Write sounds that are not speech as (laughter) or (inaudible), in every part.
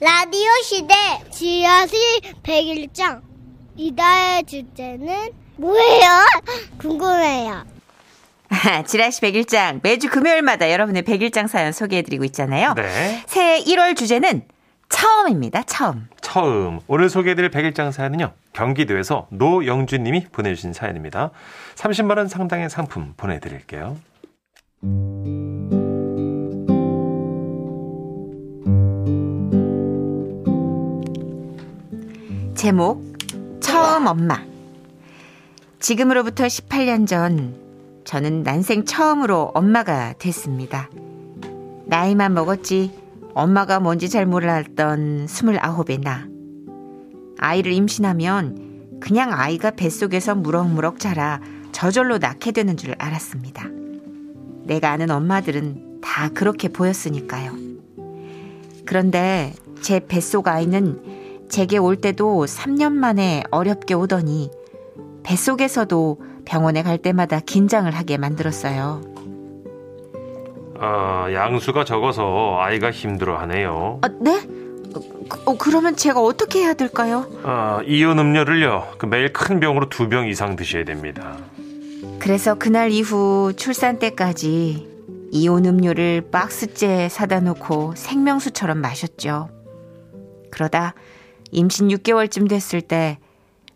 라디오 시대 지하실 101장 이다의 주제는 뭐예요? (laughs) 궁금해요. (laughs) 지라시 101장 매주 금요일마다 여러분의 101장 사연 소개해드리고 있잖아요. 네. 새해 1월 주제는 처음입니다. 처음. 처음. 오늘 소개해드릴 백일장 사연은요. 경기도에서 노영준 님이 보내주신 사연입니다. 30만 원 상당의 상품 보내드릴게요. 제목 처음 엄마 지금으로부터 18년 전 저는 난생 처음으로 엄마가 됐습니다. 나이만 먹었지 엄마가 뭔지 잘 몰랐던 29의 나. 아이를 임신하면 그냥 아이가 뱃속에서 무럭무럭 자라 저절로 낳게 되는 줄 알았습니다. 내가 아는 엄마들은 다 그렇게 보였으니까요. 그런데 제 뱃속 아이는 제게 올 때도 3년 만에 어렵게 오더니 뱃속에서도 병원에 갈 때마다 긴장을 하게 만들었어요. 아, 양수가 적어서 아이가 힘들어하네요. 아, 네? 어, 그러면 제가 어떻게 해야 될까요? 아, 이온 음료를요. 그 매일 큰 병으로 두 병 이상 드셔야 됩니다. 그래서 그날 이후 출산 때까지 이온 음료를 박스째 사다 놓고 생명수처럼 마셨죠. 그러다 임신 6개월쯤 됐을 때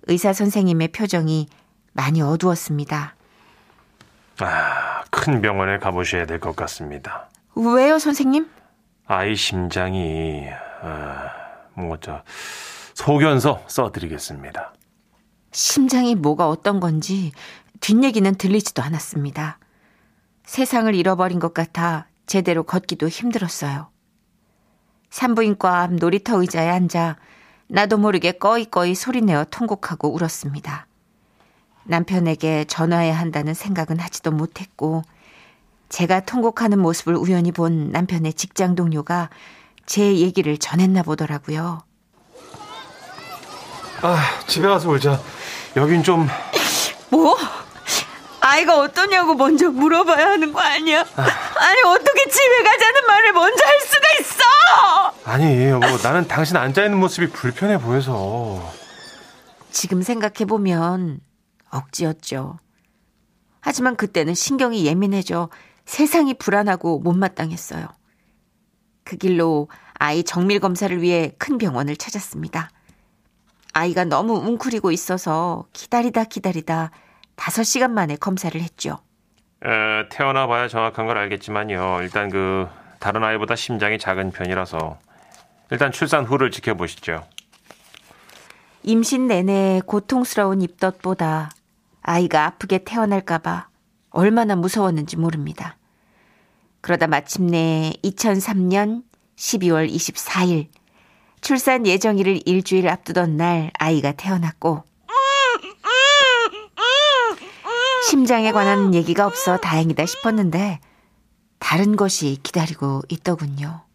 의사 선생님의 표정이 많이 어두웠습니다. 아, 큰 병원에 가보셔야 될 것 같습니다. 왜요, 선생님? 아이 심장이, 아, 뭐, 저, 소견서 써드리겠습니다. 심장이 뭐가 어떤 건지 뒷얘기는 들리지도 않았습니다. 세상을 잃어버린 것 같아 제대로 걷기도 힘들었어요. 산부인과 앞 놀이터 의자에 앉아 나도 모르게 꺼이꺼이 소리내어 통곡하고 울었습니다. 남편에게 전화해야 한다는 생각은 하지도 못했고, 제가 통곡하는 모습을 우연히 본 남편의 직장 동료가 제 얘기를 전했나 보더라고요. 아, 집에 가서 울자. 여긴 좀. 뭐? 아이가 어떠냐고 먼저 물어봐야 하는 거 아니야? 아 니, 어떻게 집에 가자는 말을 먼저! 아니, 여보, 나는 당신 앉아 있는 모습이 불편해 보여서. 지금 생각해 보면 억지였죠. 하지만 그때는 신경이 예민해져 세상이 불안하고 못마땅했어요. 그 길로 아이 정밀 검사를 위해 큰 병원을 찾았습니다. 아이가 너무 웅크리고 있어서 기다리다 기다리다 5시간 만에 검사를 했죠. 에, 태어나 봐야 정확한 걸 알겠지만요. 일단 그, 다른 아이보다 심장이 작은 편이라서. 일단 출산 후를 지켜보시죠. 임신 내내 고통스러운 입덧보다 아이가 아프게 태어날까봐 얼마나 무서웠는지 모릅니다. 그러다 마침내 2003년 12월 24일 출산 예정일을 일주일 앞두던 날 아이가 태어났고 심장에 관한 얘기가 없어 다행이다 싶었는데 다른 것이 기다리고 있더군요.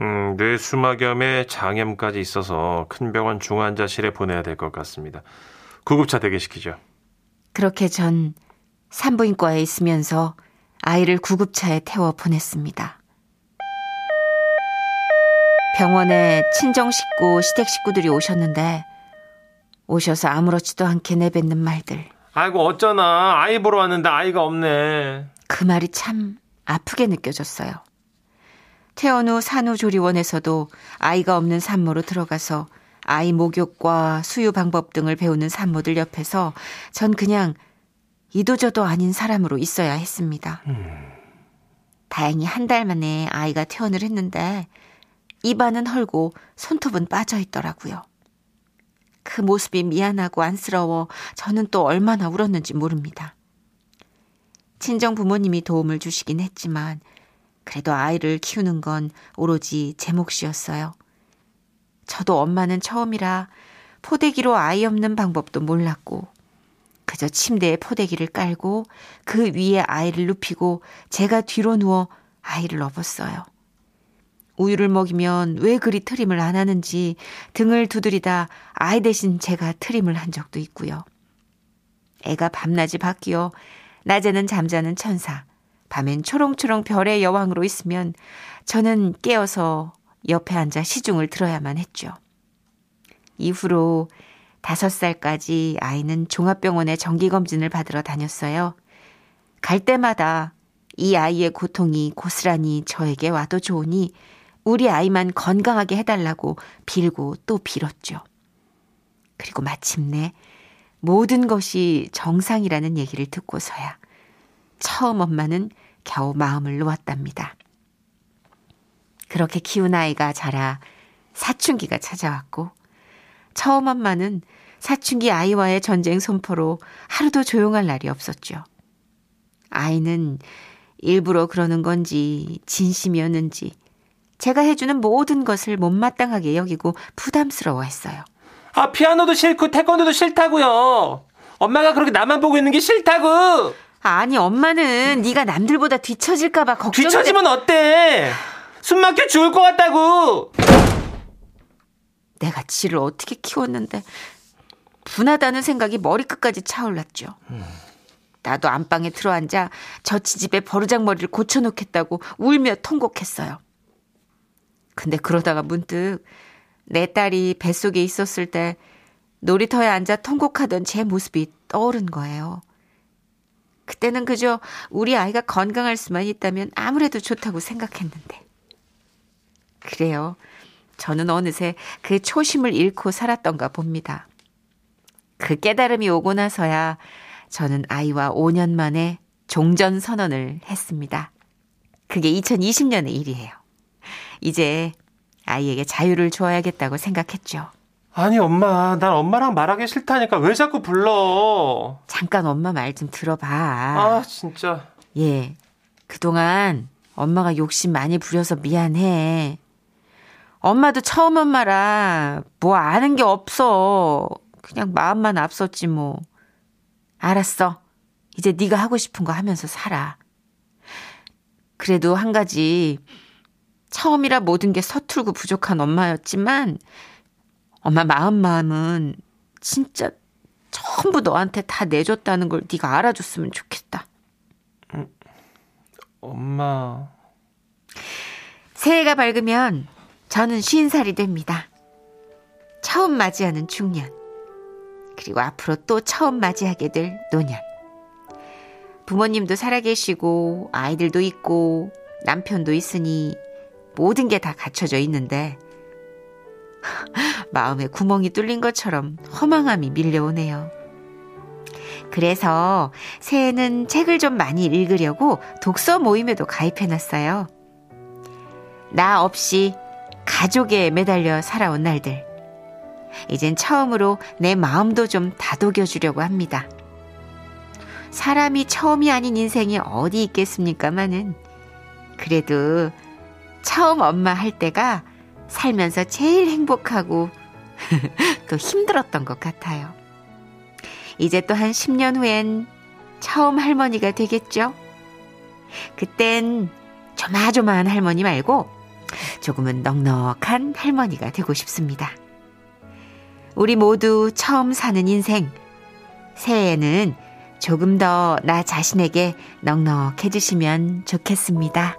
음, 뇌수막염에 장염까지 있어서 큰 병원 중환자실에 보내야 될 것 같습니다. 구급차 대기시키죠. 그렇게 전 산부인과에 있으면서 아이를 구급차에 태워 보냈습니다. 병원에 친정 식구, 시댁 식구들이 오셨는데 오셔서 아무렇지도 않게 내뱉는 말들. 아이고 어쩌나 아이 보러 왔는데 아이가 없네. 그 말이 참 아프게 느껴졌어요. 후 산후조리원에서도 아이가 없는 산모로 들어가서 아이 목욕과 수유 방법 등을 배우는 산모들 옆에서 전 그냥 이도저도 아닌 사람으로 있어야 했습니다. 다행히 한 달 만에 아이가 퇴원을 했는데 입안은 헐고 손톱은 빠져 있더라고요. 그 모습이 미안하고 안쓰러워 저는 또 얼마나 울었는지 모릅니다. 친정 부모님이 도움을 주시긴 했지만 그래도 아이를 키우는 건 오로지 제 몫이었어요. 저도 엄마는 처음이라 포대기로 아이 없는 방법도 몰랐고 그저 침대에 포대기를 깔고 그 위에 아이를 눕히고 제가 뒤로 누워 아이를 업었어요. 우유를 먹이면 왜 그리 트림을 안 하는지 등을 두드리다 아이 대신 제가 트림을 한 적도 있고요. 애가 밤낮이 바뀌어 낮에는 잠자는 천사, 밤엔 초롱초롱 별의 여왕으로 있으면 저는 깨어서 옆에 앉아 시중을 들어야만 했죠. 이후로 다섯 살까지 아이는 종합병원에 정기검진을 받으러 다녔어요. 갈 때마다 이 아이의 고통이 고스란히 저에게 와도 좋으니 우리 아이만 건강하게 해달라고 빌고 또 빌었죠. 그리고 마침내 모든 것이 정상이라는 얘기를 듣고서야 처음 엄마는 겨우 마음을 놓았답니다. 그렇게 키운 아이가 자라 사춘기가 찾아왔고 처음 엄마는 사춘기 아이와의 전쟁 선포로 하루도 조용할 날이 없었죠. 아이는 일부러 그러는 건지 진심이었는지 제가 해주는 모든 것을 못마땅하게 여기고 부담스러워 했어요. 아, 피아노도 싫고 태권도도 싫다고요. 엄마가 그렇게 나만 보고 있는 게 싫다고. 아니 엄마는 네가 남들보다 뒤처질까봐 걱정. 뒤처지면 어때? 숨 막혀 죽을 것 같다고. 내가 지를 어떻게 키웠는데 분하다는 생각이 머리끝까지 차올랐죠. 나도 안방에 들어앉아 저치집에 버르장머리를 고쳐놓겠다고 울며 통곡했어요. 근데 그러다가 문득 내 딸이 뱃속에 있었을 때 놀이터에 앉아 통곡하던 제 모습이 떠오른 거예요. 그때는 그저 우리 아이가 건강할 수만 있다면 아무래도 좋다고 생각했는데. 그래요. 저는 어느새 그 초심을 잃고 살았던가 봅니다. 그 깨달음이 오고 나서야 저는 아이와 5년 만에 종전 선언을 했습니다. 그게 2020년의 일이에요. 이제 아이에게 자유를 줘야겠다고 생각했죠. 아니 엄마, 난 엄마랑 말하기 싫다니까 왜 자꾸 불러? 잠깐 엄마 말 좀 들어봐. 아 진짜. 예. 그동안 엄마가 욕심 많이 부려서 미안해. 엄마도 처음 엄마라 뭐 아는 게 없어. 그냥 마음만 앞섰지 뭐. 알았어. 이제 네가 하고 싶은 거 하면서 살아. 그래도 한 가지 처음이라 모든 게 서툴고 부족한 엄마였지만 엄마 마음 마음은 진짜 전부 너한테 다 내줬다는 걸 네가 알아줬으면 좋겠다. 엄마. 새해가 밝으면 저는 쉰 살이 됩니다. 처음 맞이하는 중년. 그리고 앞으로 또 처음 맞이하게 될 노년. 부모님도 살아계시고, 아이들도 있고, 남편도 있으니, 모든 게 다 갖춰져 있는데, (laughs) 마음에 구멍이 뚫린 것처럼 허망함이 밀려오네요. 그래서 새해는 책을 좀 많이 읽으려고 독서 모임에도 가입해놨어요. 나 없이 가족에 매달려 살아온 날들. 이젠 처음으로 내 마음도 좀 다독여 주려고 합니다. 사람이 처음이 아닌 인생이 어디 있겠습니까마는 그래도 처음 엄마 할 때가 살면서 제일 행복하고 (laughs) 또 힘들었던 것 같아요. 이제 또 한 10년 후엔 처음 할머니가 되겠죠? 그땐 조마조마한 할머니 말고 조금은 넉넉한 할머니가 되고 싶습니다. 우리 모두 처음 사는 인생. 새해에는 조금 더 나 자신에게 넉넉해지시면 좋겠습니다.